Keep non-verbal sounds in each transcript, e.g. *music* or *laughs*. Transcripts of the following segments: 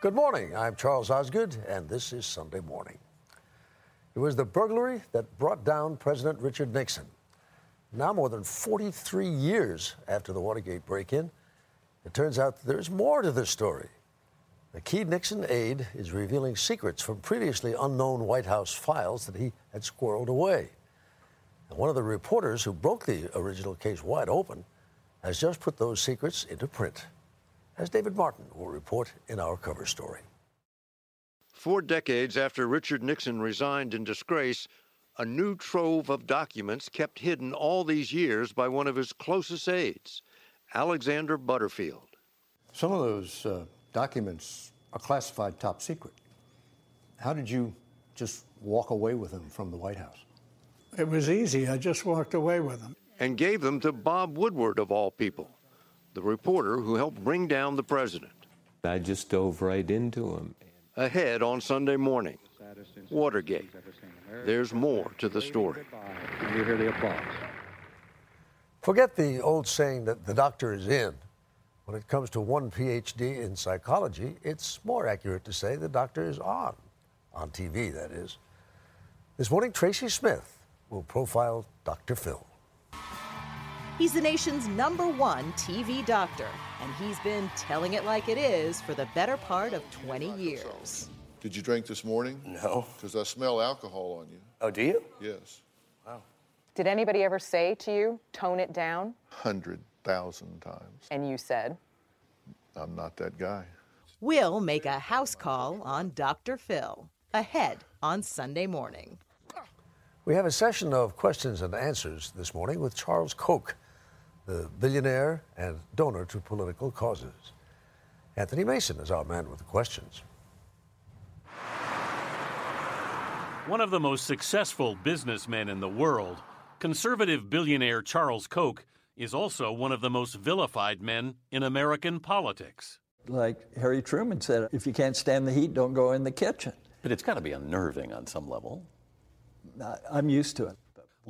Good morning. I'm Charles Osgood, and this is Sunday Morning. It was the burglary that brought down President Richard Nixon. Now, more than 43 years after the Watergate break in, it turns out there's more to this story. A key Nixon aide is revealing secrets from previously unknown White House files that he had squirreled away. And one of the reporters who broke the original case wide open has just put those secrets into print, as David Martin will report in our cover story. Four decades after Richard Nixon resigned in disgrace, a new trove of documents kept hidden all these years by one of his closest aides, Alexander Butterfield. Some of those uh, documents are classified top secret. How did you just walk away with them from the White House? It was easy. I just walked away with them. And gave them to Bob Woodward, of all people, the reporter who helped bring down the president. I just dove right into him. Ahead on Sunday morning, Watergate. There's more to the story. You hear the applause. Forget the old saying that the doctor is in. When it comes to one PhD in psychology, it's more accurate to say the doctor is on, on TV, that is. This morning, Tracy Smith will profile Dr. Phil. He's the nation's number one TV doctor, and he's been telling it like it is for the better part of 20 years. Did you drink this morning? No. Because I smell alcohol on you. Oh, do you? Yes. Wow. Did anybody ever say to you, tone it down? Hundred thousand times. And you said, I'm not that guy. We'll make a house call on Dr. Phil ahead on Sunday morning. We have a session of questions and answers this morning with Charles Koch, the billionaire and donor to political causes. Anthony Mason is our man with the questions. One of the most successful businessmen in the world, conservative billionaire Charles Koch is also one of the most vilified men in American politics. Like Harry Truman said, if you can't stand the heat, don't go in the kitchen. But it's got to be unnerving on some level. I'm used to it.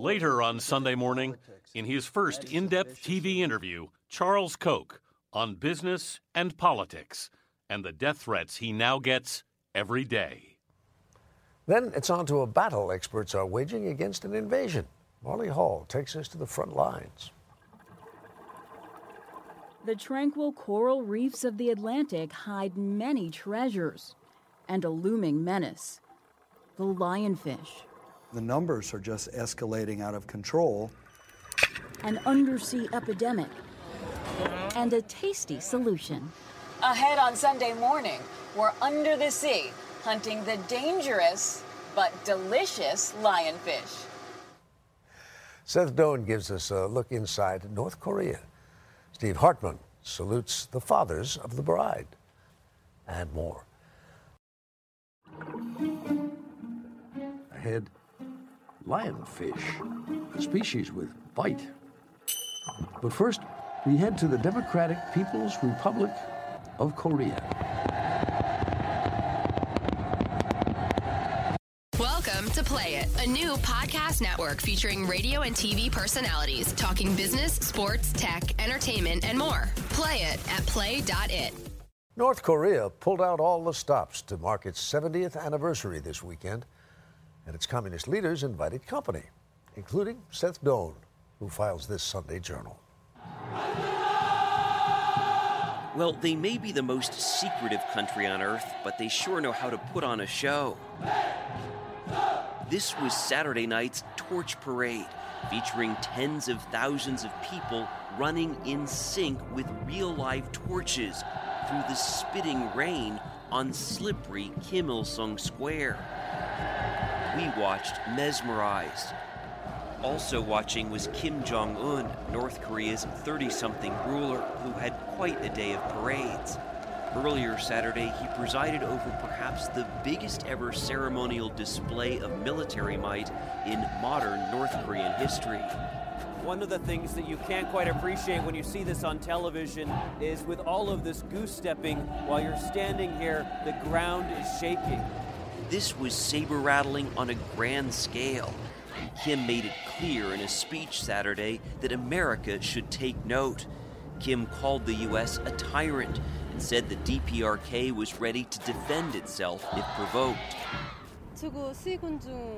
Later on Sunday morning, in his first in depth TV interview, Charles Koch on business and politics and the death threats he now gets every day. Then it's on to a battle experts are waging against an invasion. Molly Hall takes us to the front lines. The tranquil coral reefs of the Atlantic hide many treasures and a looming menace the lionfish. The numbers are just escalating out of control. An undersea epidemic and a tasty solution. Ahead on Sunday morning, we're under the sea hunting the dangerous but delicious lionfish. Seth Doane gives us a look inside North Korea. Steve Hartman salutes the fathers of the bride, and more. Ahead, lionfish, a species with bite. But first, we head to the Democratic People's Republic of Korea. Welcome to Play It, a new podcast network featuring radio and TV personalities talking business, sports, tech, entertainment, and more. Play it at play.it. North Korea pulled out all the stops to mark its 70th anniversary this weekend, and its communist leaders invited company, including Seth Doane, who files this Sunday Journal. Well, they may be the most secretive country on earth, but they sure know how to put on a show. This was Saturday night's Torch Parade, featuring tens of thousands of people running in sync with real live torches through the spitting rain on slippery Kim Il sung Square. We watched mesmerized. Also watching was Kim Jong un, North Korea's 30 something ruler, who had quite a day of parades. Earlier Saturday, he presided over perhaps the biggest ever ceremonial display of military might in modern North Korean history. One of the things that you can't quite appreciate when you see this on television is with all of this goose stepping while you're standing here, the ground is shaking. This was saber rattling on a grand scale. Kim made it clear in a speech Saturday that America should take note. Kim called the U.S. a tyrant and and said the DPRK was ready to defend itself if provoked.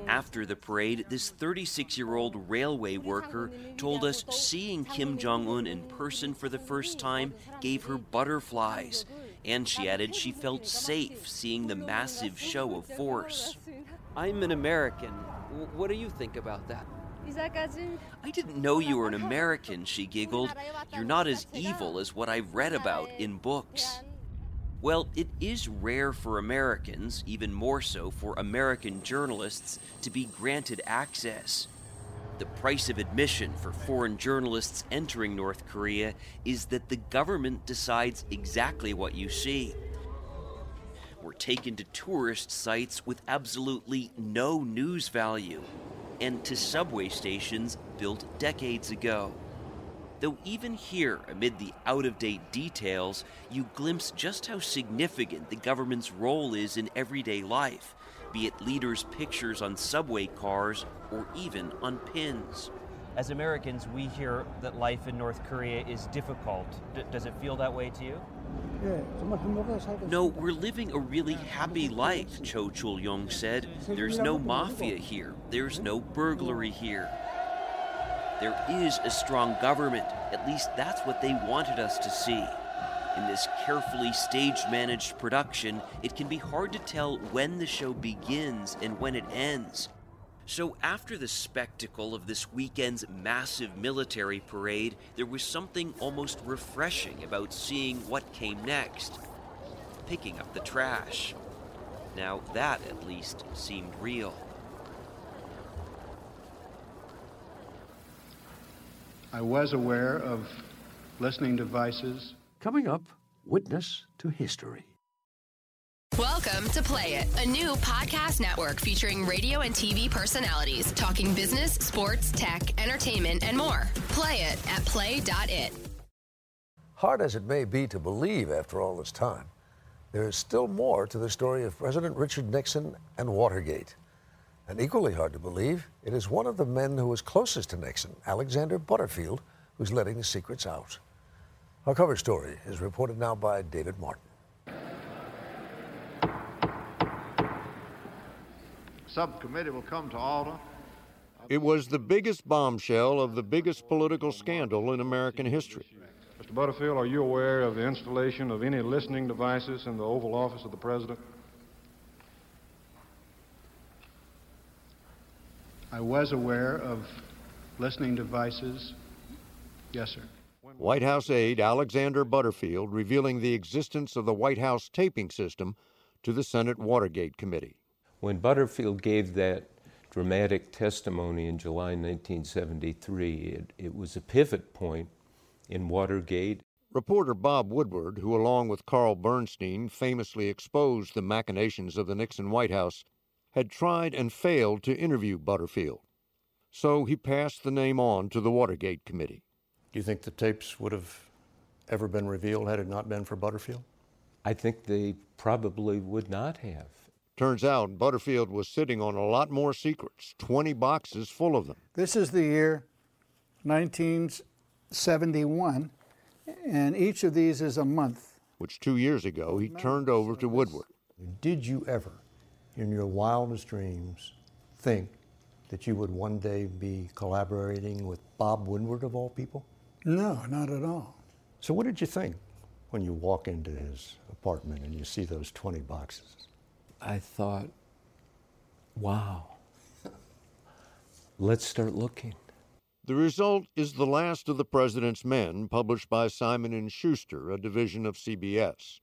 After the parade, this 36 year old railway worker told us seeing Kim Jong un in person for the first time gave her butterflies. And she added she felt safe seeing the massive show of force. I'm an American. What do you think about that? I didn't know you were an American, she giggled. You're not as evil as what I've read about in books. Well, it is rare for Americans, even more so for American journalists, to be granted access. The price of admission for foreign journalists entering North Korea is that the government decides exactly what you see. We're taken to tourist sites with absolutely no news value, and to subway stations built decades ago. Though even here, amid the out of date details, you glimpse just how significant the government's role is in everyday life, be it leaders' pictures on subway cars or even on pins. As Americans, we hear that life in North Korea is difficult. D- does it feel that way to you? No, we're living a really happy life, Cho Chul Yong said. There's no mafia here, there's no burglary here. There is a strong government. At least that's what they wanted us to see. In this carefully stage managed production, it can be hard to tell when the show begins and when it ends. So, after the spectacle of this weekend's massive military parade, there was something almost refreshing about seeing what came next picking up the trash. Now, that at least seemed real. I was aware of listening devices. Coming up, witness to history. Welcome to Play It, a new podcast network featuring radio and TV personalities talking business, sports, tech, entertainment, and more. Play it at play.it. Hard as it may be to believe after all this time, there is still more to the story of President Richard Nixon and Watergate. And equally hard to believe, it is one of the men who was closest to Nixon, Alexander Butterfield, who's letting the secrets out. Our cover story is reported now by David Martin. Subcommittee will come to order. It was the biggest bombshell of the biggest political scandal in American history. Mr. Butterfield, are you aware of the installation of any listening devices in the Oval Office of the President? I was aware of listening devices. Yes, sir. White House aide Alexander Butterfield revealing the existence of the White House taping system to the Senate Watergate Committee. When Butterfield gave that dramatic testimony in July 1973, it, it was a pivot point in Watergate. Reporter Bob Woodward, who along with Carl Bernstein famously exposed the machinations of the Nixon White House, had tried and failed to interview Butterfield. So he passed the name on to the Watergate Committee. Do you think the tapes would have ever been revealed had it not been for Butterfield? I think they probably would not have. Turns out Butterfield was sitting on a lot more secrets, 20 boxes full of them. This is the year 1971, and each of these is a month. Which two years ago he turned over to Woodward. Did you ever, in your wildest dreams, think that you would one day be collaborating with Bob Woodward, of all people? No, not at all. So, what did you think when you walk into his apartment and you see those 20 boxes? I thought, wow, let's start looking. The result is The Last of the President's Men, published by Simon & Schuster, a division of CBS.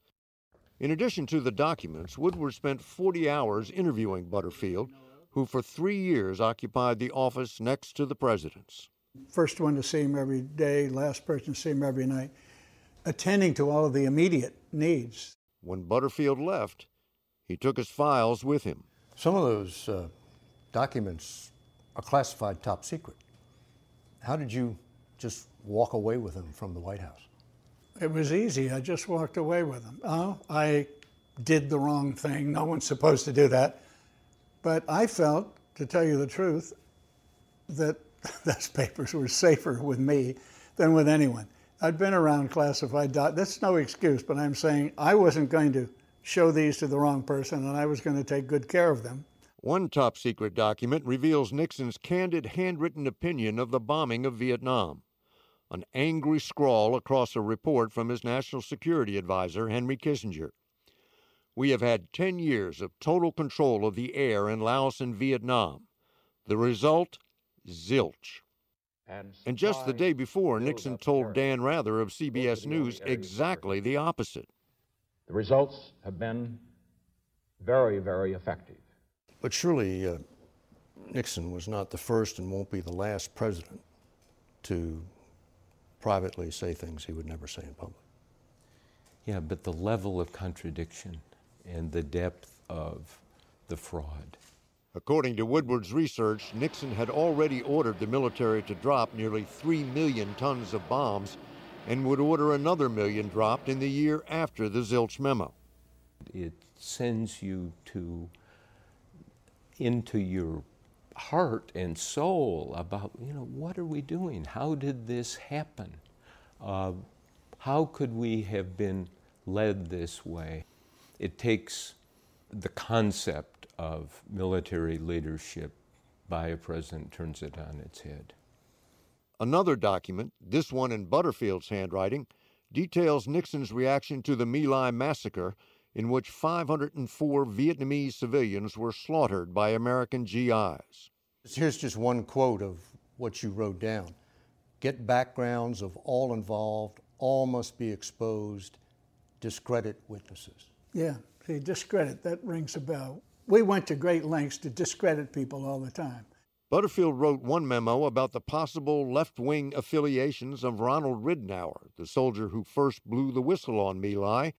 In addition to the documents, Woodward spent 40 hours interviewing Butterfield, who for three years occupied the office next to the president's. First one to see him every day, last person to see him every night, attending to all of the immediate needs. When Butterfield left, he took his files with him. Some of those uh, documents are classified top secret. How did you just walk away with them from the White House? It was easy. I just walked away with them. Oh, I did the wrong thing. No one's supposed to do that. But I felt, to tell you the truth, that *laughs* those papers were safer with me than with anyone. I'd been around classified doc. That's no excuse, but I'm saying I wasn't going to show these to the wrong person and I was going to take good care of them. One top secret document reveals Nixon's candid handwritten opinion of the bombing of Vietnam. An angry scrawl across a report from his national security advisor, Henry Kissinger. We have had 10 years of total control of the air in Laos and Vietnam. The result? Zilch. And just the day before, Nixon told Dan Rather of CBS News exactly the opposite. The results have been very, very effective. But surely uh, Nixon was not the first and won't be the last president to privately say things he would never say in public. Yeah, but the level of contradiction and the depth of the fraud. According to Woodward's research, Nixon had already ordered the military to drop nearly 3 million tons of bombs and would order another million dropped in the year after the Zilch memo. It sends you to into your heart and soul about, you know, what are we doing? How did this happen? Uh, how could we have been led this way? It takes the concept of military leadership by a president turns it on its head. Another document, this one in Butterfield's handwriting, details Nixon's reaction to the My Lai massacre, in which 504 Vietnamese civilians were slaughtered by American GIs. Here's just one quote of what you wrote down Get backgrounds of all involved, all must be exposed, discredit witnesses. Yeah, see, discredit, that rings a bell. We went to great lengths to discredit people all the time. Butterfield wrote one memo about the possible left wing affiliations of Ronald Ridenour, the soldier who first blew the whistle on My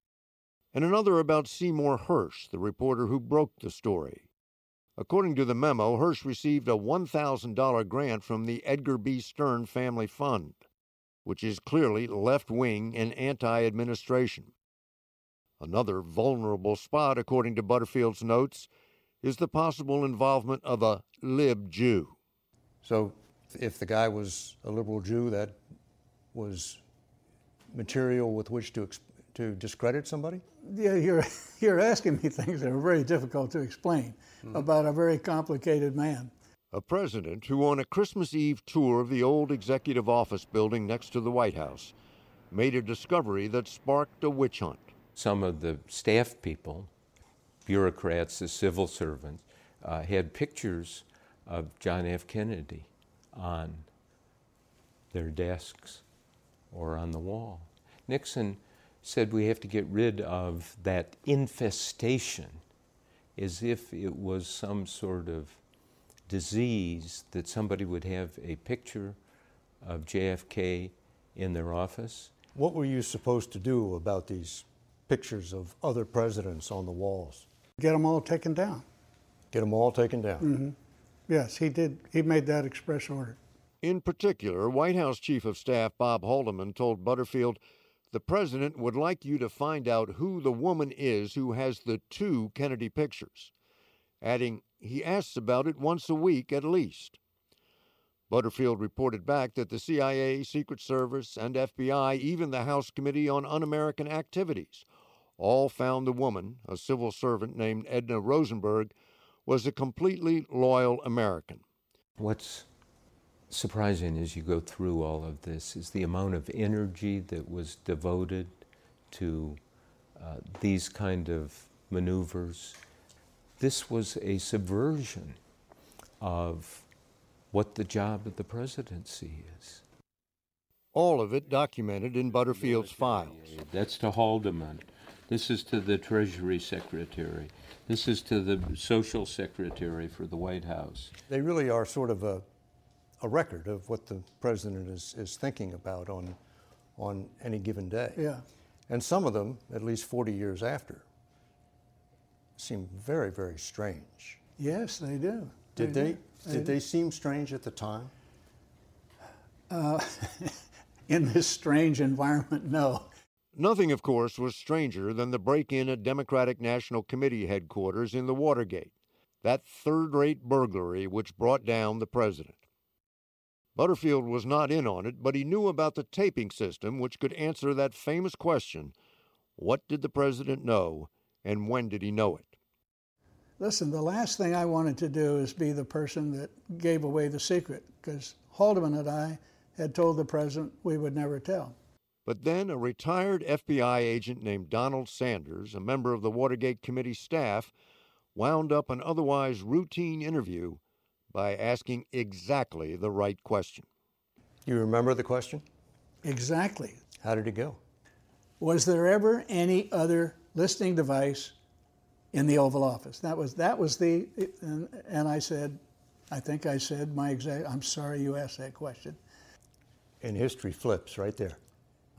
and another about Seymour Hersh, the reporter who broke the story. According to the memo, Hersh received a $1,000 grant from the Edgar B. Stern Family Fund, which is clearly left wing and anti administration. Another vulnerable spot, according to Butterfield's notes, is the possible involvement of a lib Jew. So, if the guy was a liberal Jew, that was material with which to, to discredit somebody? Yeah, you're, *laughs* you're asking me things that are very difficult to explain mm-hmm. about a very complicated man. A president who, on a Christmas Eve tour of the old executive office building next to the White House, made a discovery that sparked a witch hunt. Some of the staff people bureaucrats, the civil servants, uh, had pictures of John F. Kennedy on their desks or on the wall. Nixon said we have to get rid of that infestation as if it was some sort of disease that somebody would have a picture of JFK in their office. What were you supposed to do about these pictures of other presidents on the walls? Get them all taken down. Get them all taken down. Mm-hmm. Yes, he did. He made that express order. In particular, White House Chief of Staff Bob Haldeman told Butterfield the president would like you to find out who the woman is who has the two Kennedy pictures, adding, he asks about it once a week at least. Butterfield reported back that the CIA, Secret Service, and FBI, even the House Committee on Un American Activities, all found the woman, a civil servant named Edna Rosenberg, was a completely loyal American. What's surprising as you go through all of this is the amount of energy that was devoted to uh, these kind of maneuvers. This was a subversion of what the job of the presidency is. All of it documented in Butterfield's files. That's to Haldeman. This is to the Treasury Secretary. This is to the Social Secretary for the White House. They really are sort of a, a record of what the president is, is thinking about on, on any given day. Yeah. And some of them, at least 40 years after, seem very, very strange. Yes, they do. Did they, they, they did they seem strange at the time? Uh, *laughs* in this strange environment, no. Nothing, of course, was stranger than the break in at Democratic National Committee headquarters in the Watergate, that third rate burglary which brought down the president. Butterfield was not in on it, but he knew about the taping system, which could answer that famous question what did the president know, and when did he know it? Listen, the last thing I wanted to do is be the person that gave away the secret, because Haldeman and I had told the president we would never tell. But then a retired FBI agent named Donald Sanders, a member of the Watergate Committee staff, wound up an otherwise routine interview by asking exactly the right question. You remember the question? Exactly. How did it go? Was there ever any other listening device in the Oval Office? That was that was the and, and I said, I think I said my exact. I'm sorry you asked that question. And history flips right there.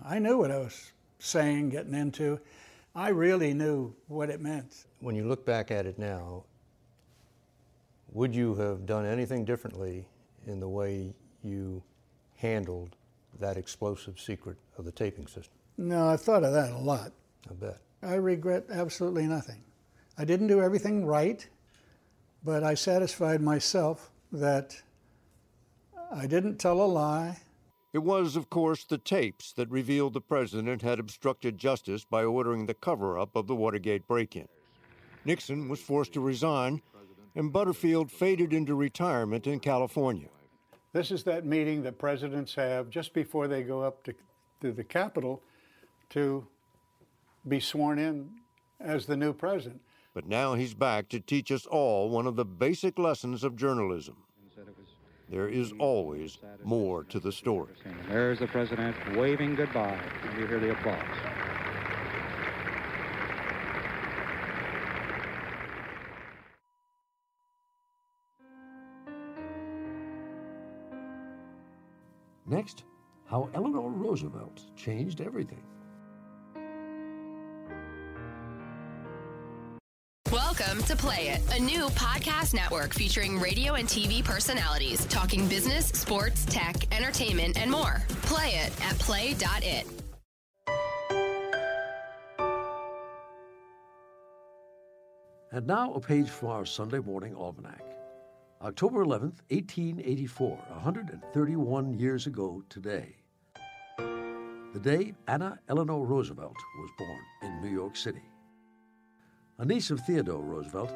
I knew what I was saying, getting into. I really knew what it meant. When you look back at it now, would you have done anything differently in the way you handled that explosive secret of the taping system? No, I've thought of that a lot. I bet. I regret absolutely nothing. I didn't do everything right, but I satisfied myself that I didn't tell a lie. It was, of course, the tapes that revealed the president had obstructed justice by ordering the cover up of the Watergate break in. Nixon was forced to resign, and Butterfield faded into retirement in California. This is that meeting that presidents have just before they go up to, to the Capitol to be sworn in as the new president. But now he's back to teach us all one of the basic lessons of journalism. There is always more to the story. There's the president waving goodbye, and you hear the applause. Next, how Eleanor Roosevelt changed everything. Welcome to Play It, a new podcast network featuring radio and TV personalities talking business, sports, tech, entertainment, and more. Play it at play.it. And now a page from our Sunday morning almanac. October 11th, 1884, 131 years ago today. The day Anna Eleanor Roosevelt was born in New York City. A niece of Theodore Roosevelt,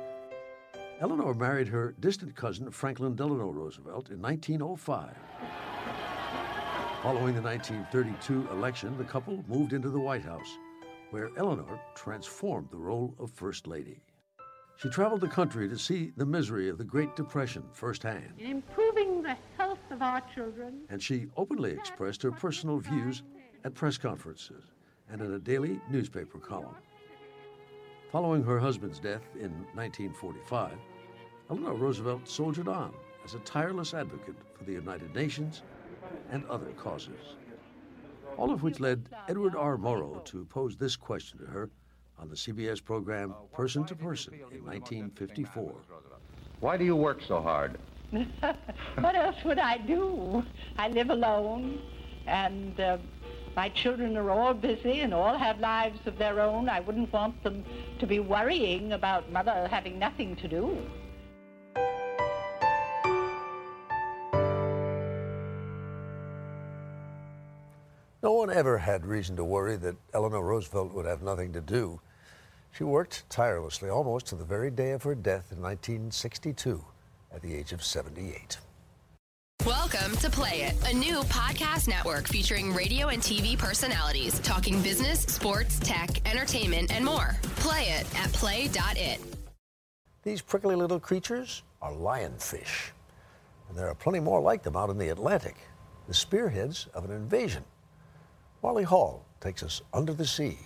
Eleanor married her distant cousin Franklin Delano Roosevelt in 1905. Following the 1932 election, the couple moved into the White House, where Eleanor transformed the role of First Lady. She traveled the country to see the misery of the Great Depression firsthand, in improving the health of our children. and she openly expressed her personal views at press conferences and in a daily newspaper column. Following her husband's death in 1945, Eleanor Roosevelt soldiered on as a tireless advocate for the United Nations and other causes. All of which led Edward R. Murrow to pose this question to her on the CBS program Person to Person in 1954. Why do you work so hard? *laughs* what else would I do? I live alone, and uh, my children are all busy and all have lives of their own. I wouldn't want them to be worrying about mother having nothing to do. No one ever had reason to worry that Eleanor Roosevelt would have nothing to do. She worked tirelessly almost to the very day of her death in 1962 at the age of 78. Welcome to Play It, a new podcast network featuring radio and TV personalities talking business, sports, tech, entertainment, and more. Play it at play.it. These prickly little creatures are lionfish. And there are plenty more like them out in the Atlantic, the spearheads of an invasion. Wally Hall takes us under the sea.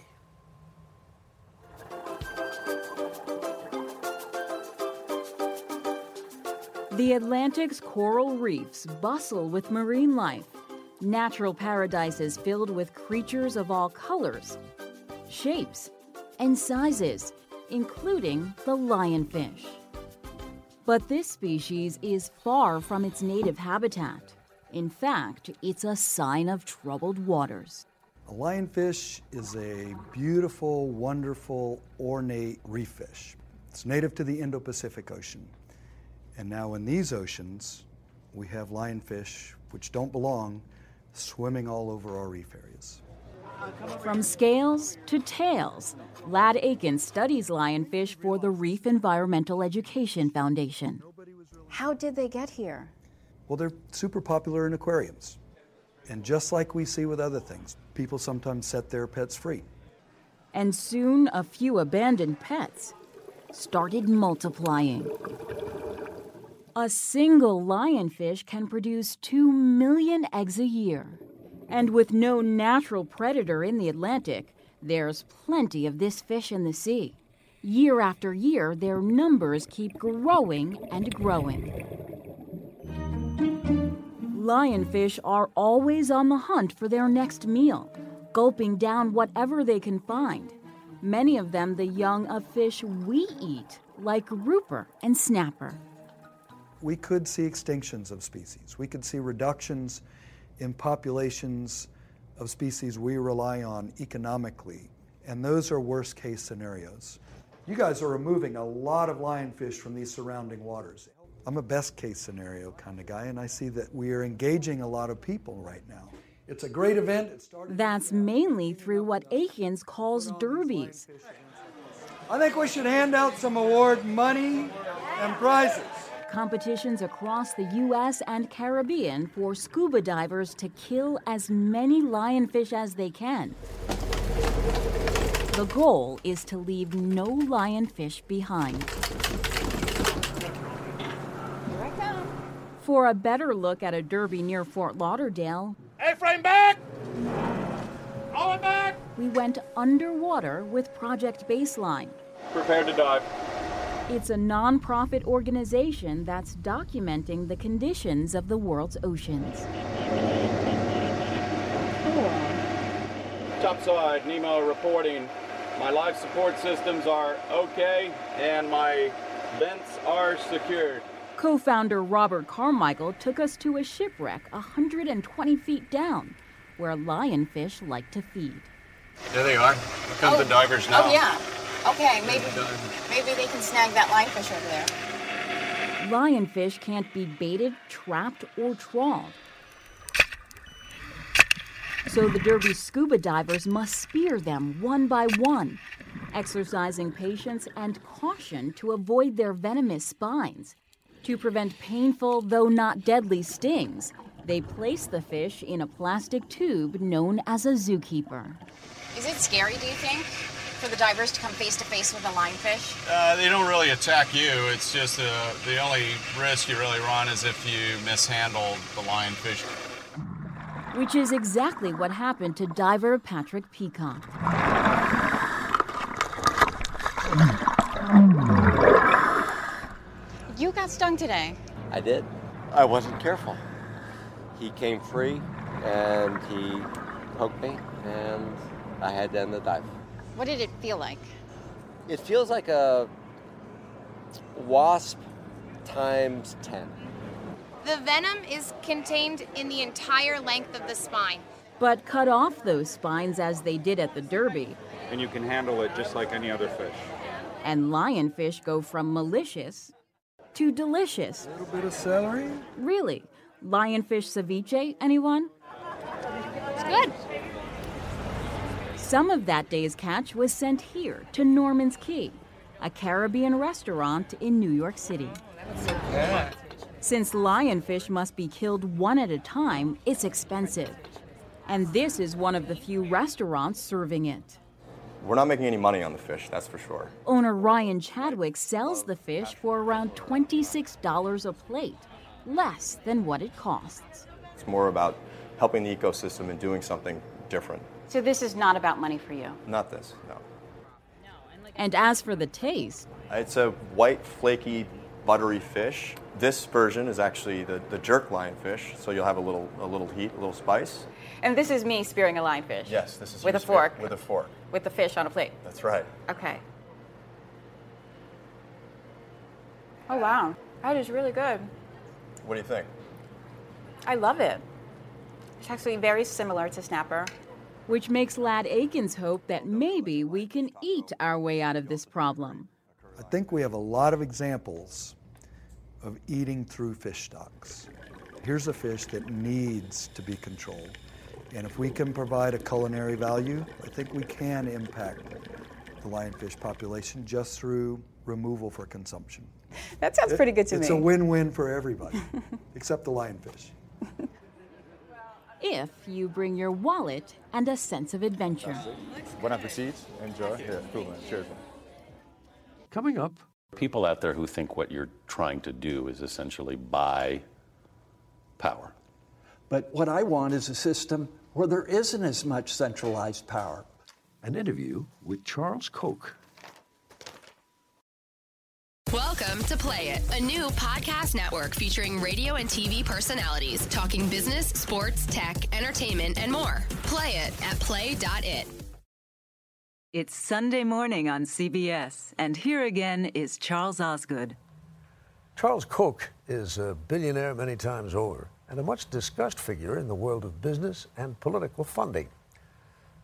The Atlantic's coral reefs bustle with marine life, natural paradises filled with creatures of all colors, shapes, and sizes, including the lionfish. But this species is far from its native habitat. In fact, it's a sign of troubled waters. A lionfish is a beautiful, wonderful, ornate reef fish. It's native to the Indo Pacific Ocean. And now in these oceans, we have lionfish, which don't belong, swimming all over our reef areas. From scales to tails, Lad Aiken studies lionfish for the Reef Environmental Education Foundation. How did they get here? Well, they're super popular in aquariums. And just like we see with other things, people sometimes set their pets free. And soon a few abandoned pets started multiplying. A single lionfish can produce 2 million eggs a year. And with no natural predator in the Atlantic, there's plenty of this fish in the sea. Year after year, their numbers keep growing and growing. Lionfish are always on the hunt for their next meal, gulping down whatever they can find. Many of them the young of fish we eat, like grouper and snapper. We could see extinctions of species. We could see reductions in populations of species we rely on economically, and those are worst case scenarios. You guys are removing a lot of lionfish from these surrounding waters. I'm a best case scenario kind of guy, and I see that we are engaging a lot of people right now. It's a great event. It started That's mainly through what Akins calls derbies. I think we should hand out some award money and prizes. Competitions across the U.S. and Caribbean for scuba divers to kill as many lionfish as they can. The goal is to leave no lionfish behind. For a better look at a derby near Fort Lauderdale, Hey, frame back! All it back! we went underwater with Project Baseline. Prepare to dive. It's a nonprofit organization that's documenting the conditions of the world's oceans. Topside, Nemo reporting. My life support systems are okay and my vents are secured. Co founder Robert Carmichael took us to a shipwreck 120 feet down where lionfish like to feed. There they are. Here come oh. the divers oh, now. Oh, yeah. Okay, maybe, maybe they can snag that lionfish over there. Lionfish can't be baited, trapped, or trawled. So the Derby scuba divers must spear them one by one, exercising patience and caution to avoid their venomous spines. To prevent painful, though not deadly stings, they place the fish in a plastic tube known as a zookeeper. Is it scary, do you think, for the divers to come face to face with a lionfish? Uh, they don't really attack you. It's just uh, the only risk you really run is if you mishandle the lionfish. Which is exactly what happened to diver Patrick Peacock. You got stung today. I did. I wasn't careful. He came free and he poked me, and I had to end the dive. What did it feel like? It feels like a wasp times 10. The venom is contained in the entire length of the spine. But cut off those spines as they did at the Derby, And you can handle it just like any other fish. and lionfish go from malicious to delicious. A little bit of celery. Really? Lionfish ceviche, anyone? It's good. Some of that day's catch was sent here to Norman's Cay, a Caribbean restaurant in New York City. Since lionfish must be killed one at a time, it's expensive. And this is one of the few restaurants serving it. We're not making any money on the fish, that's for sure. Owner Ryan Chadwick sells the fish for around $26 a plate, less than what it costs. It's more about helping the ecosystem and doing something different. So this is not about money for you. Not this, no. And as for the taste, It's a white, flaky, buttery fish. This version is actually the, the jerk lionfish, so you'll have a little a little heat, a little spice. And this is me spearing a lionfish. Yes, this is with a fork. With a fork. With the fish on a plate. That's right. Okay. Oh wow, that is really good. What do you think? I love it. It's actually very similar to snapper. Which makes Lad Akins hope that maybe we can eat our way out of this problem. I think we have a lot of examples of eating through fish stocks. here's a fish that needs to be controlled. And if we can provide a culinary value, I think we can impact the lionfish population just through removal for consumption. That sounds pretty good to it's me. It's a win-win for everybody, *laughs* except the lionfish. If you bring your wallet and a sense of adventure. Bon appetit. Enjoy. Here, cool, man. Cheers. Man. Coming up. People out there who think what you're trying to do is essentially buy power. But what I want is a system where there isn't as much centralized power. An interview with Charles Koch. Welcome to Play It, a new podcast network featuring radio and TV personalities talking business, sports, tech, entertainment, and more. Play it at play.it. It's Sunday morning on CBS, and here again is Charles Osgood. Charles Koch is a billionaire many times over and a much discussed figure in the world of business and political funding.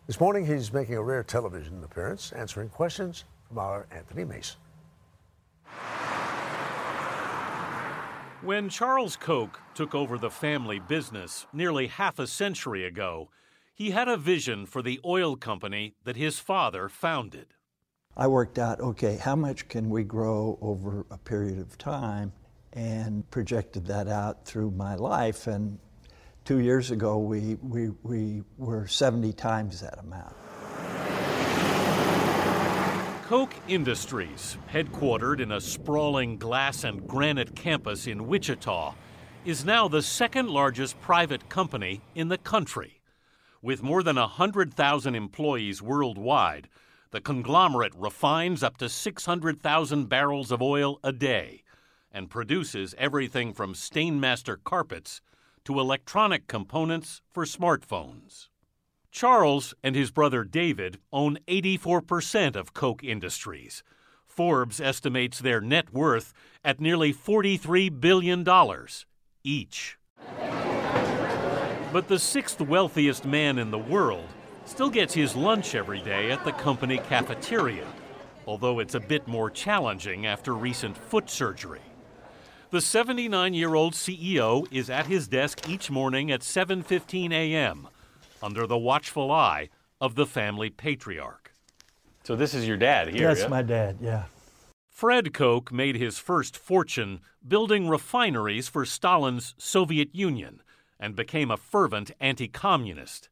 This morning, he's making a rare television appearance, answering questions from our Anthony Mason. When Charles Koch took over the family business nearly half a century ago, he had a vision for the oil company that his father founded. I worked out okay, how much can we grow over a period of time? And projected that out through my life. And two years ago, we, we, we were 70 times that amount. Koch Industries, headquartered in a sprawling glass and granite campus in Wichita, is now the second largest private company in the country. With more than 100,000 employees worldwide, the conglomerate refines up to 600,000 barrels of oil a day and produces everything from Stainmaster carpets to electronic components for smartphones. Charles and his brother David own 84% of Koch Industries. Forbes estimates their net worth at nearly $43 billion each. But the sixth wealthiest man in the world still gets his lunch every day at the company cafeteria, although it's a bit more challenging after recent foot surgery. The 79-year-old CEO is at his desk each morning at 7:15 a.m. under the watchful eye of the family patriarch. So this is your dad here. That's yeah? my dad, yeah. Fred Koch made his first fortune building refineries for Stalin's Soviet Union and became a fervent anti-communist.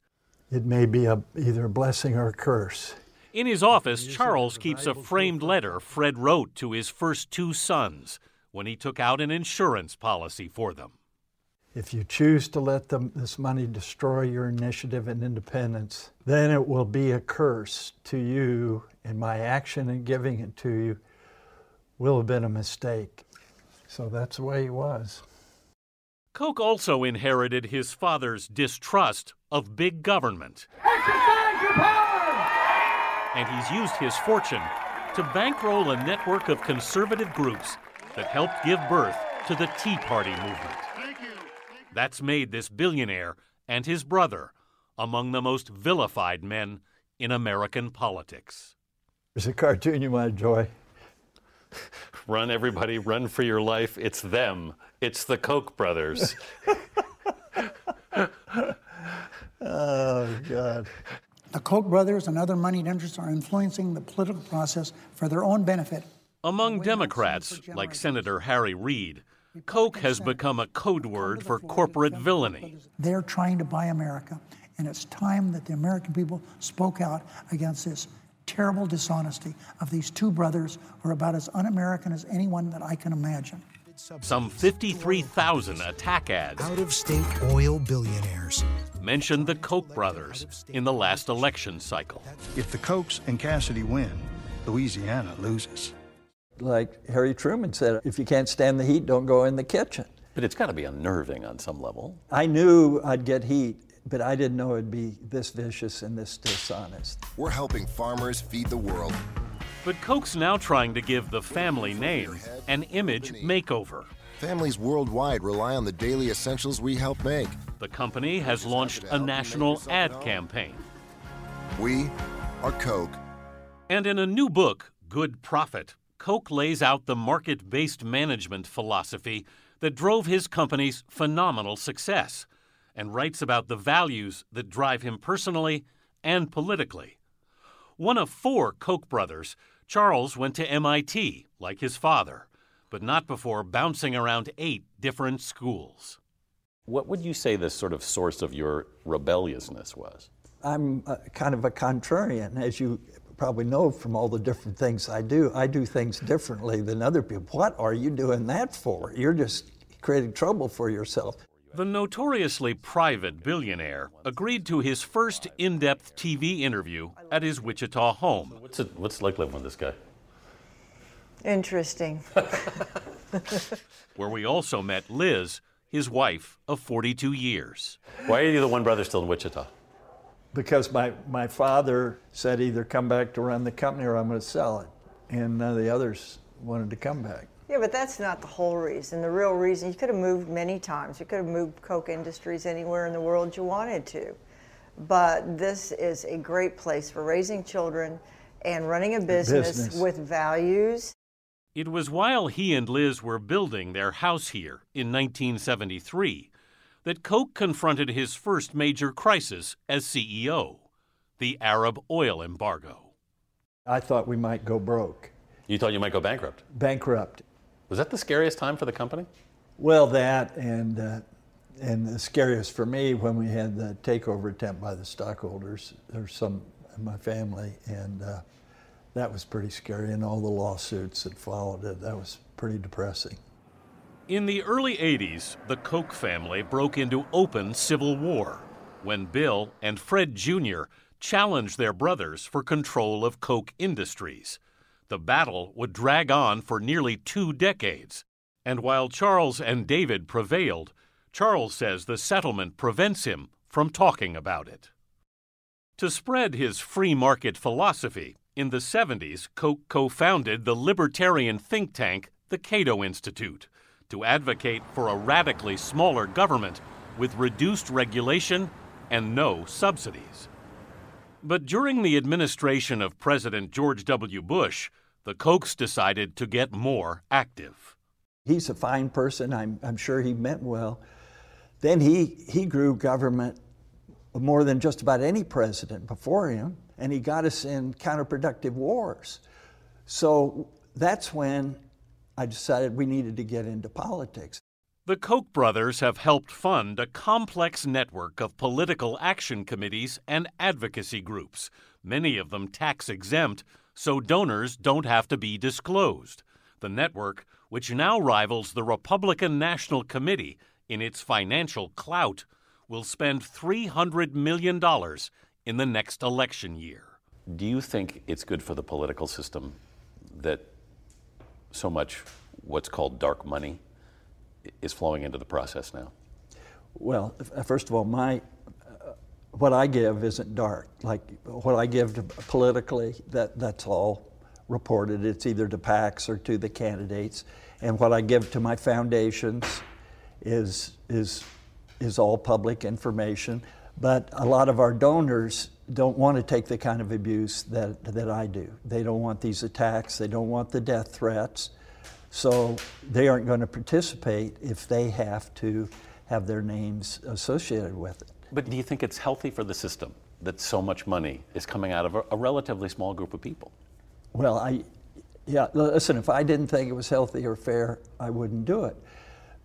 It may be a, either a blessing or a curse. In his office, Charles keeps a framed letter Fred wrote to his first two sons when he took out an insurance policy for them. If you choose to let them, this money destroy your initiative and independence, then it will be a curse to you, and my action in giving it to you will have been a mistake. So that's the way he was. Koch also inherited his father's distrust of big government. Exercise your power! And he's used his fortune to bankroll a network of conservative groups that helped give birth to the Tea Party movement. That's made this billionaire and his brother among the most vilified men in American politics. There's a cartoon you might enjoy. Run, everybody, run for your life. It's them. It's the Koch brothers. *laughs* oh, God. The Koch brothers and other moneyed interests are influencing the political process for their own benefit. Among Democrats, like Senator Harry Reid, Koch has become a code word for corporate villainy. They're trying to buy America, and it's time that the American people spoke out against this terrible dishonesty of these two brothers who are about as un American as anyone that I can imagine. Some 53,000 attack ads out of state oil billionaires mentioned the Koch brothers in the last election cycle. If the Kochs and Cassidy win, Louisiana loses. Like Harry Truman said, if you can't stand the heat, don't go in the kitchen. But it's got to be unnerving on some level. I knew I'd get heat, but I didn't know it'd be this vicious and this dishonest. We're helping farmers feed the world. But Koch's now trying to give the family name an image makeover. Families worldwide rely on the daily essentials we help make. The company has launched a national ad campaign. We are Koch. And in a new book, Good Profit, Koch lays out the market based management philosophy that drove his company's phenomenal success and writes about the values that drive him personally and politically. One of four Koch brothers, Charles went to MIT, like his father, but not before bouncing around eight different schools. What would you say the sort of source of your rebelliousness was? I'm uh, kind of a contrarian, as you probably know from all the different things I do. I do things differently than other people. What are you doing that for? You're just creating trouble for yourself. The notoriously private billionaire agreed to his first in depth TV interview at his Wichita home. What's it, what's it like living with this guy? Interesting. *laughs* where we also met Liz, his wife of 42 years. Why are you the one brother still in Wichita? Because my, my father said either come back to run the company or I'm going to sell it. And none of the others wanted to come back. Yeah, but that's not the whole reason. The real reason, you could have moved many times. You could have moved Koch Industries anywhere in the world you wanted to. But this is a great place for raising children and running a business, business. with values. It was while he and Liz were building their house here in 1973 that Koch confronted his first major crisis as CEO the Arab oil embargo. I thought we might go broke. You thought you might go bankrupt? Bankrupt. Was that the scariest time for the company? Well, that and uh, and the scariest for me when we had the takeover attempt by the stockholders. There's some in my family, and uh, that was pretty scary. And all the lawsuits that followed it, that was pretty depressing. In the early 80s, the Koch family broke into open civil war when Bill and Fred Jr. challenged their brothers for control of Koch Industries. The battle would drag on for nearly two decades. And while Charles and David prevailed, Charles says the settlement prevents him from talking about it. To spread his free market philosophy, in the 70s, Koch co founded the libertarian think tank, the Cato Institute, to advocate for a radically smaller government with reduced regulation and no subsidies. But during the administration of President George W. Bush, the Kochs decided to get more active. He's a fine person. I'm, I'm sure he meant well. Then he, he grew government more than just about any president before him, and he got us in counterproductive wars. So that's when I decided we needed to get into politics. The Koch brothers have helped fund a complex network of political action committees and advocacy groups, many of them tax exempt, so donors don't have to be disclosed. The network, which now rivals the Republican National Committee in its financial clout, will spend $300 million in the next election year. Do you think it's good for the political system that so much what's called dark money is flowing into the process now? Well, first of all, my uh, what I give isn't dark. Like what I give to, politically, that that's all reported. It's either to PACs or to the candidates, and what I give to my foundations is is is all public information. But a lot of our donors don't want to take the kind of abuse that, that I do. They don't want these attacks, they don't want the death threats. So they aren't going to participate if they have to have their names associated with it. But do you think it's healthy for the system that so much money is coming out of a, a relatively small group of people? Well, I, yeah, listen, if I didn't think it was healthy or fair, I wouldn't do it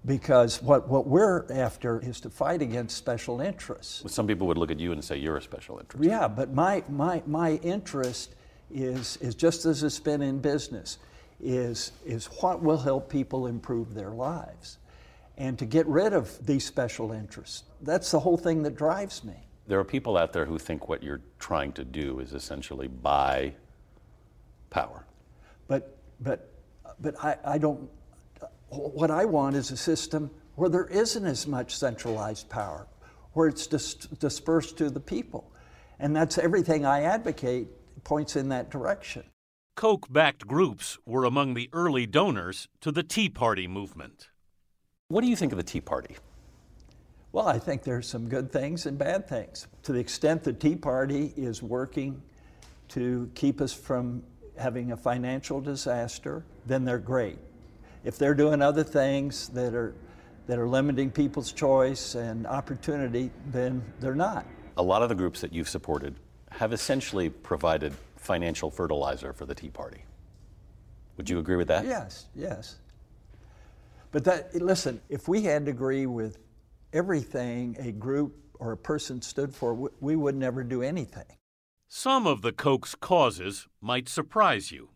because what, what we're after is to fight against special interests. Some people would look at you and say you're a special interest. Yeah, but my, my, my interest is, is just as it's been in business, is, is what will help people improve their lives and to get rid of these special interests. That's the whole thing that drives me. There are people out there who think what you're trying to do is essentially buy power. But, but, but I, I don't what I want is a system where there isn't as much centralized power, where it's dis- dispersed to the people. And that's everything I advocate points in that direction. Koch backed groups were among the early donors to the Tea Party movement. What do you think of the Tea Party? Well, I think there's some good things and bad things. To the extent the Tea Party is working to keep us from having a financial disaster, then they're great. If they're doing other things that are that are limiting people's choice and opportunity, then they're not. A lot of the groups that you've supported have essentially provided financial fertilizer for the Tea Party. Would you agree with that? Yes, yes. But that listen, if we had to agree with everything a group or a person stood for, we would never do anything. Some of the Koch's causes might surprise you.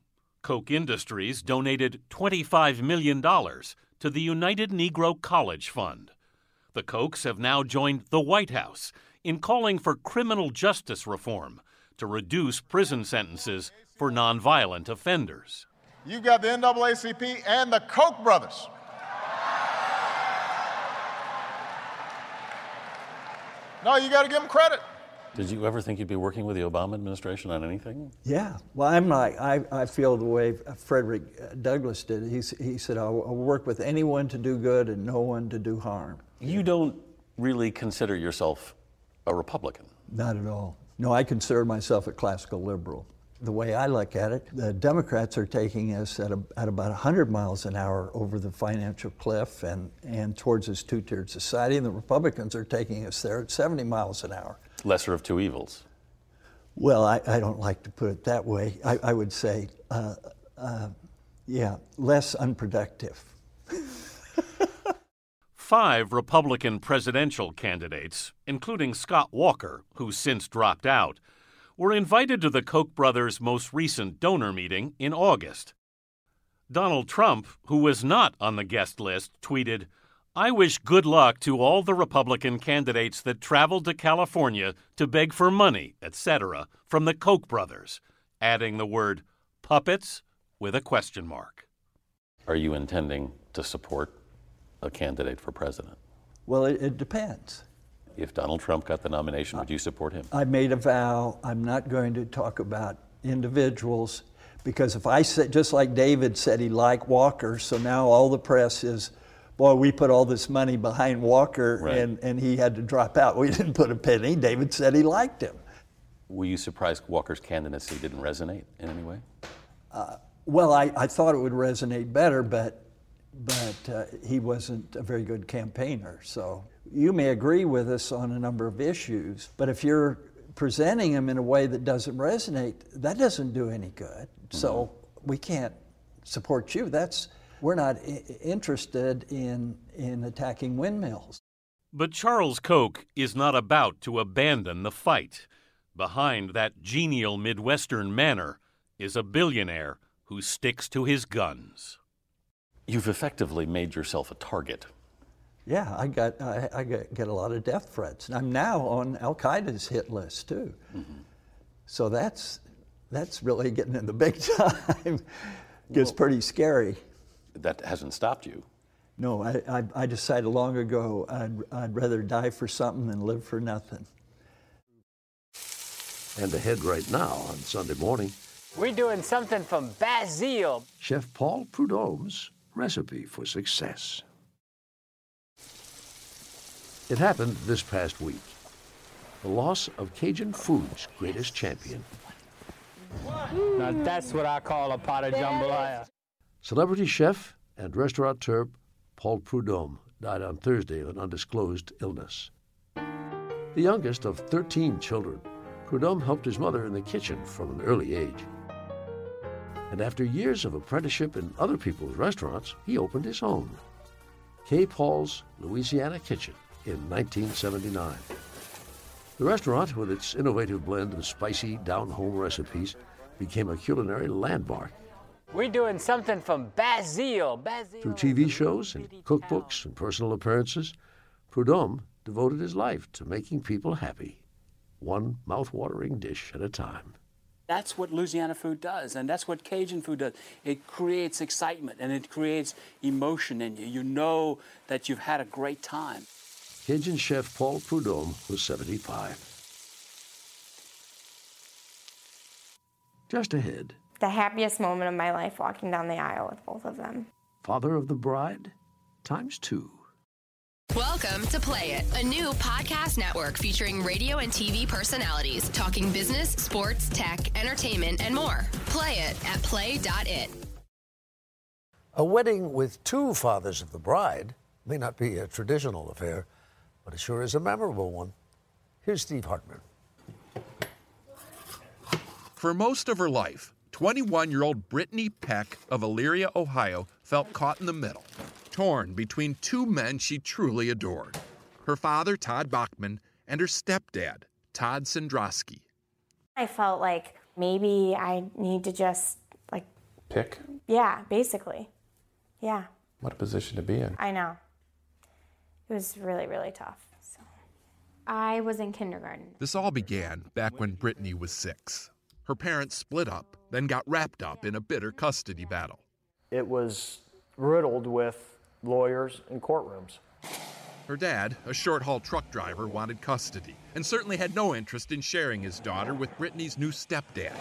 Koch Industries donated $25 million to the United Negro College Fund. The Kochs have now joined the White House in calling for criminal justice reform to reduce prison sentences for nonviolent offenders. You've got the NAACP and the Koch brothers. No, you got to give them credit. Did you ever think you'd be working with the Obama administration on anything? Yeah. Well, I'm like, I, I feel the way Frederick uh, Douglass did. He, he said, I'll, I'll work with anyone to do good and no one to do harm. You don't really consider yourself a Republican. Not at all. No, I consider myself a classical liberal. The way I look at it, the Democrats are taking us at, a, at about 100 miles an hour over the financial cliff and, and towards this two tiered society, and the Republicans are taking us there at 70 miles an hour. Lesser of two evils. Well, I, I don't like to put it that way. I, I would say, uh, uh, yeah, less unproductive. *laughs* Five Republican presidential candidates, including Scott Walker, who since dropped out, were invited to the Koch brothers' most recent donor meeting in August. Donald Trump, who was not on the guest list, tweeted, I wish good luck to all the Republican candidates that traveled to California to beg for money, etc., from the Koch brothers, adding the word puppets with a question mark. Are you intending to support a candidate for president? Well, it, it depends. If Donald Trump got the nomination, would you support him? I made a vow I'm not going to talk about individuals because if I said, just like David said he liked Walker, so now all the press is, boy, we put all this money behind Walker Right. and, and he had to drop out. We *laughs* didn't put a penny. David said he liked him. Were you surprised Walker's candidacy didn't resonate in any way? Uh, well, I, I thought it would resonate better, but, but uh, he wasn't a very good campaigner. So you may agree with us on a number of issues, but if you're presenting him in a way that doesn't resonate, that doesn't do any good. So we can't support you. That's we're not I- interested in in attacking windmills. But Charles Koch is not about to abandon the fight. Behind that genial Midwestern manner is a billionaire who sticks to his guns. You've effectively made yourself a target. Yeah, I got I, I get, get a lot of death threats. And I'm now on Al Qaeda's hit list too. Mm-hmm. So that's that's really getting in the big *laughs* time. Gets pretty scary. That hasn't stopped you. No, I, I, I decided long ago I'd, I'd rather die for something than live for nothing. And ahead right now on Sunday morning, We're doing something from Basil. Chef Paul Prudhomme's recipe for success. It happened this past week. The loss of Cajun food's greatest champion. Now that's what I call a pot of jambalaya. Celebrity chef and restaurateur Paul Prudhomme died on Thursday of an undisclosed illness. The youngest of 13 children, Prudhomme helped his mother in the kitchen from an early age. And after years of apprenticeship in other people's restaurants, he opened his own. K. Paul's Louisiana Kitchen in 1979. The restaurant, with its innovative blend of spicy, down home recipes, became a culinary landmark We're doing something from Basil. Basil. Through TV shows and cookbooks and personal appearances, Prudhomme devoted his life to making people happy, one mouth-watering dish at a time. That's what Louisiana food does, and that's what Cajun food does. It creates excitement and it creates emotion in you. You know that you've had a great time. Cajun chef Paul Prudhomme was 75. Just ahead, The happiest moment of my life walking down the aisle with both of them. father of the bride times two. Welcome to Play It, a new podcast network featuring radio and TV personalities talking business, sports, tech, entertainment, and more. Play it at play.it. A wedding with two fathers of the bride may not be a traditional affair, but it sure is a memorable one. Here's Steve Hartman. For most of her life, 21 year old Brittany Peck of Elyria, Ohio, felt caught in the middle, torn between two men she truly adored her father, Todd Bachman, and her stepdad, Todd Cendrosky. I felt like maybe I need to just, like, Pick? yeah, basically. Yeah, What a position to be in. I know. It was really, really tough. So. I was in kindergarten. This all began back when Brittany was six. Her parents split up, then got wrapped up in a bitter custody battle. It was riddled with lawyers and courtrooms. Her dad, a short haul truck driver, wanted custody and certainly had no interest in sharing his daughter with Brittany's new stepdad,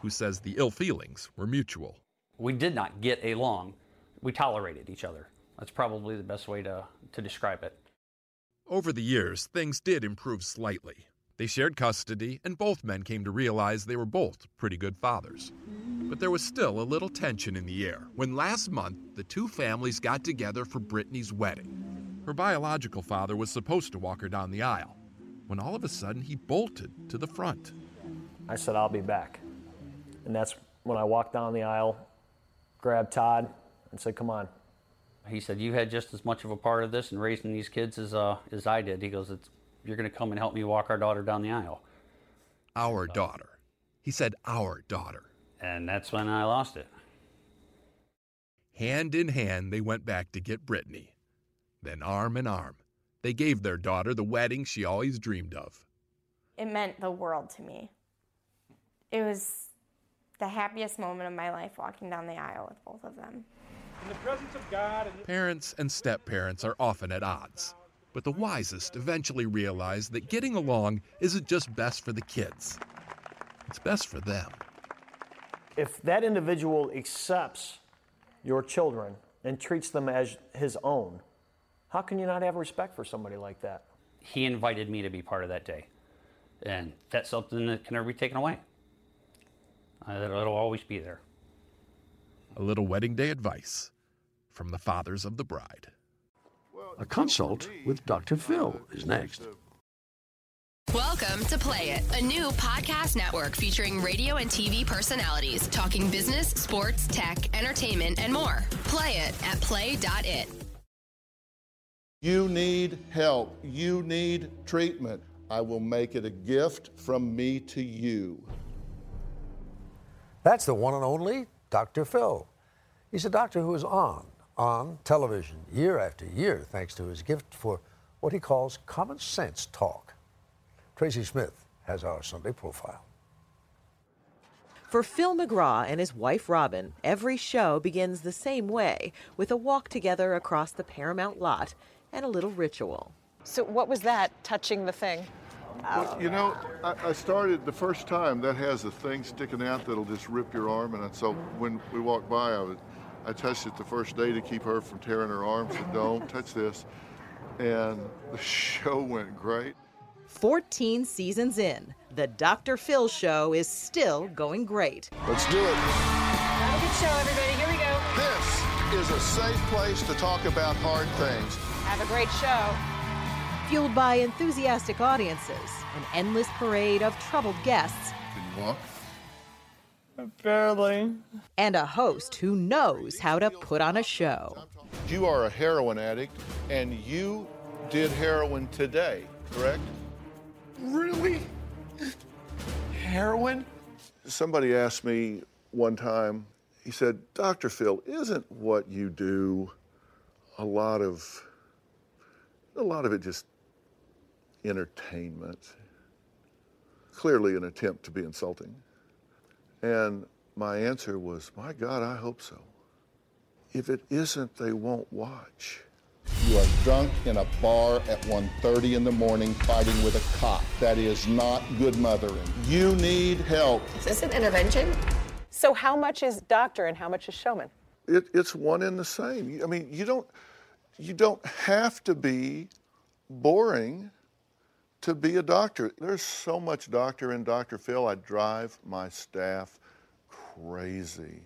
who says the ill feelings were mutual. We did not get along. We tolerated each other. That's probably the best way to, to describe it. Over the years, things did improve slightly. They shared custody, and both men came to realize they were both pretty good fathers. But there was still a little tension in the air when last month the two families got together for Brittany's wedding. Her biological father was supposed to walk her down the aisle, when all of a sudden he bolted to the front. I said, I'll be back. And that's when I walked down the aisle, grabbed Todd, and said, Come on. He said, "You had just as much of a part of this in raising these kids as uh, as I did." He goes, it's, "You're going to come and help me walk our daughter down the aisle." Our daughter. He said, Our daughter. And that's when I lost it. Hand in hand, they went back to get Brittany. Then, arm in arm, they gave their daughter the wedding she always dreamed of. It meant the world to me. It was the happiest moment of my life walking down the aisle with both of them. In the presence of God and Parents and step parents are often at odds, but the wisest eventually realize that getting along isn't just best for the kids, it's best for them. If that individual accepts your children and treats them as his own, how can you not have respect for somebody like that? He invited me to be part of that day, and that's something that can never be taken away. Uh, it'll it'll always be there. A little wedding day advice from the fathers of the bride. A consult with Dr. Phil is next. Welcome to Play It, a new podcast network featuring radio and TV personalities talking business, sports, tech, entertainment, and more. Play it at play.it. You need help. You need treatment. I will make it a gift from me to you. That's the one and only Dr. Phil. He's a doctor who is on, on television year after year thanks to his gift for what he calls common sense talk. Tracy Smith has our Sunday profile. For Phil McGraw and his wife Robin, every show begins the same way with a walk together across the Paramount lot and a little ritual. So, what was that touching the thing? Well, you know, I, I started the first time that has a thing sticking out that'll just rip your arm, and so when we walked by, I was, I touched it the first day to keep her from tearing her arm. Said, "Don't *laughs* touch this," and the show went great. 14 seasons in, the Dr. Phil show is still going great. Let's do it. Have a good show, everybody. Here we go. This is a safe place to talk about hard things. Have a great show. Fueled by enthusiastic audiences, an endless parade of troubled guests, Can you walk? Barely. And a host who knows how to put on a show. You are a heroin addict, and you did heroin today, correct? Really? Heroin? Somebody asked me one time, he said, Dr. Phil, isn't what you do a lot of a lot of it just entertainment? Clearly an attempt to be insulting. And my answer was, my God, I hope so. If it isn't, they won't watch. You are drunk in a bar at 1.30 in the morning fighting with a cop. That is not good mothering. You need help. Is this an intervention? So, how much is doctor and how much is showman? It, it's one and the same. I mean, you don't, You don't have to be boring to be a doctor. There's so much doctor in Dr. Phil, I drive my staff crazy.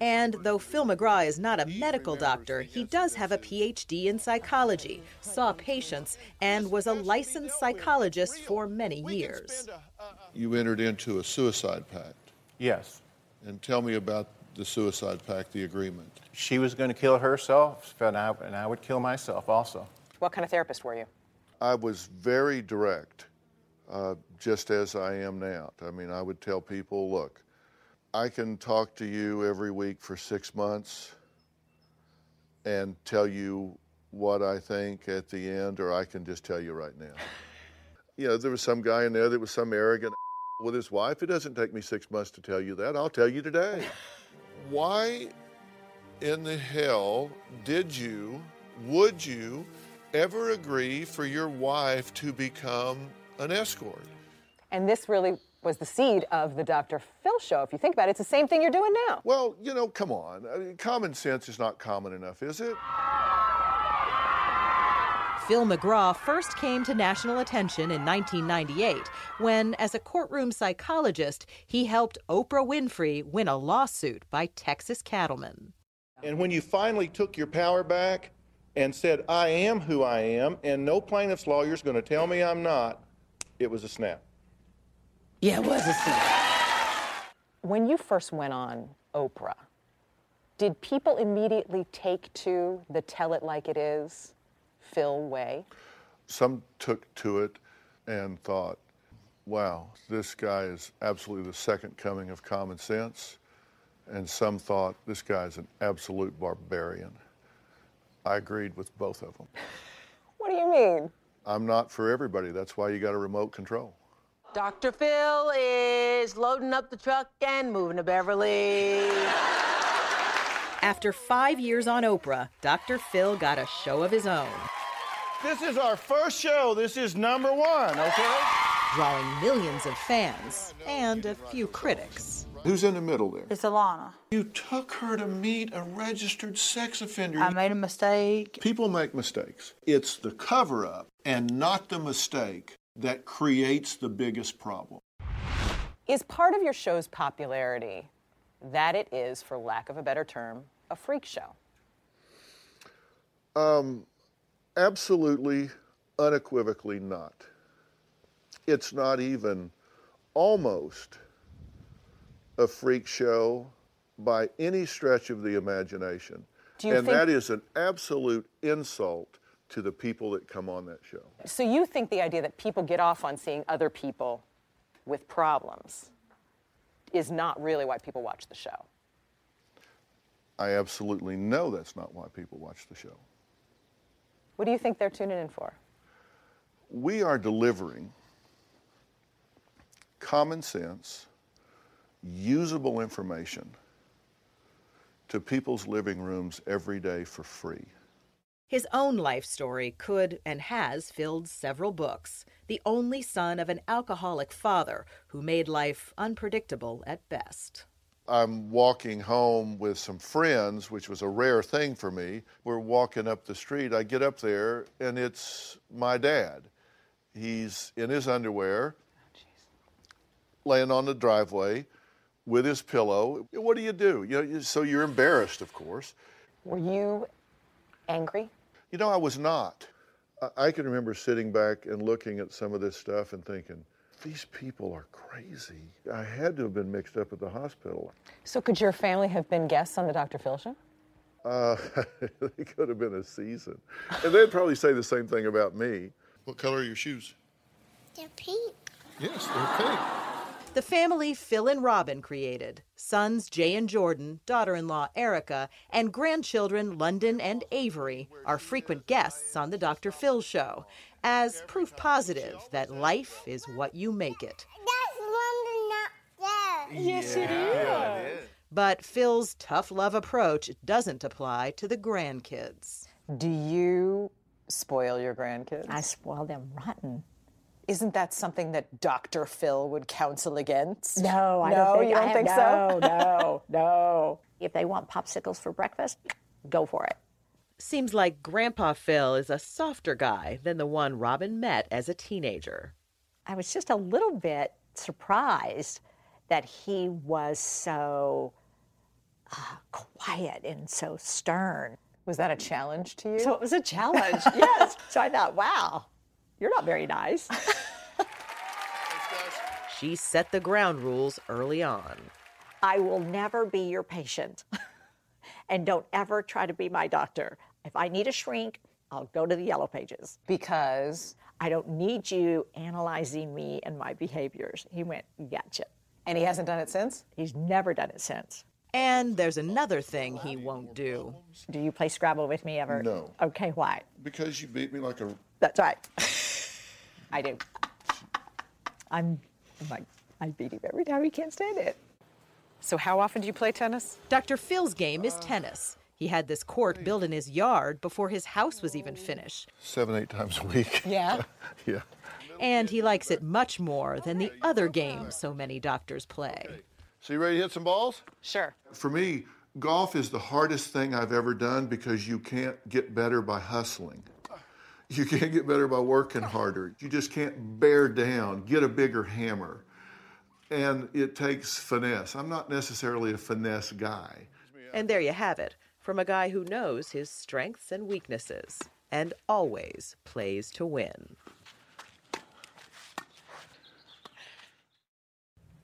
And though Phil McGraw is not a medical doctor, he does have a PhD in psychology, saw patients, and was a licensed psychologist for many years. You entered into a suicide pact. Yes. And tell me about the suicide pact, the agreement. She was going to kill herself, and I, and I would kill myself also. What kind of therapist were you? I was very direct, uh, just as I am now. I mean, I would tell people, look, I can talk to you every week for six months and tell you what I think at the end, or I can just tell you right now. *laughs* You know, there was some guy in there that was some arrogant *laughs* with his wife. It doesn't take me six months to tell you that. I'll tell you today. *laughs* Why in the hell did you, would you ever agree for your wife to become an escort? And this really was the seed of the Dr. Phil show. If you think about it, it's the same thing you're doing now. Well, you know, come on. I mean, common sense is not common enough, is it? Phil McGraw first came to national attention in 1998 when, as a courtroom psychologist, he helped Oprah Winfrey win a lawsuit by Texas cattlemen. And when you finally took your power back and said, I am who I am, and no plaintiff's lawyer is going to tell me I'm not, it was a snap. Yeah, it was a snap. When you first went on Oprah, did people immediately take to the tell it like it is Phil way? Some took to it and thought, wow, this guy is absolutely the second coming of common sense. And some thought, this guy's an absolute barbarian. I agreed with both of them. *laughs* What do you mean? I'm not for everybody. That's why you got a remote control. Dr. Phil is loading up the truck and moving to Beverly. *laughs* After five years on Oprah, Dr. Phil got a show of his own, This is our first show. This is number one, okay? drawing millions of fans and a few critics. Who's in the middle there? It's Alana. You took her to meet a registered sex offender. I made a mistake. People make mistakes. It's the cover up and not the mistake that creates the biggest problem. Is part of your show's popularity that it is, for lack of a better term, a freak show? Um, absolutely, unequivocally not. It's not even almost a freak show by any stretch of the imagination. Do you and think- that is an absolute insult to the people that come on that show. So you think the idea that people get off on seeing other people with problems is not really why people watch the show? I absolutely know that's not why people watch the show. What do you think they're tuning in for? We are delivering common sense, usable information to people's living rooms every day for free. His own life story could and has filled several books. The only son of an alcoholic father who made life unpredictable at best. I'm walking home with some friends, which was a rare thing for me. We're walking up the street. I get up there, and it's my dad. He's in his underwear, oh, laying on the driveway with his pillow. What do you do? You know, so you're embarrassed, of course. Were you angry? You know, I was not. I- I can remember sitting back and looking at some of this stuff and thinking, these people are crazy. I had to have been mixed up at the hospital. So could your family have been guests on the Dr. Phil show? Uh, *laughs* it could have been a season. And they'd probably say the same thing about me. What color are your shoes? They're pink. Yes, they're pink. The family Phil and Robin created sons Jay and Jordan, daughter in law Erica, and grandchildren London and Avery are frequent guests on The Dr. Phil Show as proof positive that life is what you make it. That's London not there. Yes, it is. But Phil's tough love approach doesn't apply to the grandkids. Do you spoil your grandkids? I spoil them rotten. Isn't that something that Dr. Phil would counsel against? No, I no, don't think you don't have- think so? No, no, *laughs* no. If they want popsicles for breakfast, go for it. Seems like Grandpa Phil is a softer guy than the one Robin met as a teenager. I was just a little bit surprised that he was so uh, quiet and so stern. Was that a challenge to you? So it was a challenge, *laughs* yes. So I thought, wow, you're not very nice. *laughs* She set the ground rules early on. I will never be your patient. *laughs* and don't ever try to be my doctor. If I need a shrink, I'll go to the yellow pages. Because I don't need you analyzing me and my behaviors. He went, gotcha. And he hasn't done it since? He's never done it since. And there's another thing he won't do. Do you play Scrabble with me ever? No. Okay, why? Because you beat me like a. That's right. *laughs* I do. I'm like, I beat him every time. He can't stand it. So, how often do you play tennis? Dr. Phil's game is tennis. He had this court built in his yard before his house was even finished. Seven, eight times a week. *laughs* Yeah. *laughs* yeah. And he likes it much more than the other games so many doctors play. So, you ready to hit some balls? Sure. For me, golf is the hardest thing I've ever done because you can't get better by hustling. You can't get better by working harder. You just can't bear down, get a bigger hammer. And it takes finesse. I'm not necessarily a finesse guy. And there you have it from a guy who knows his strengths and weaknesses and always plays to win.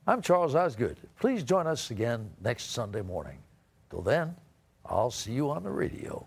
I'm Charles Osgood. Please join us again next Sunday morning. Till then, I'll see you on the radio.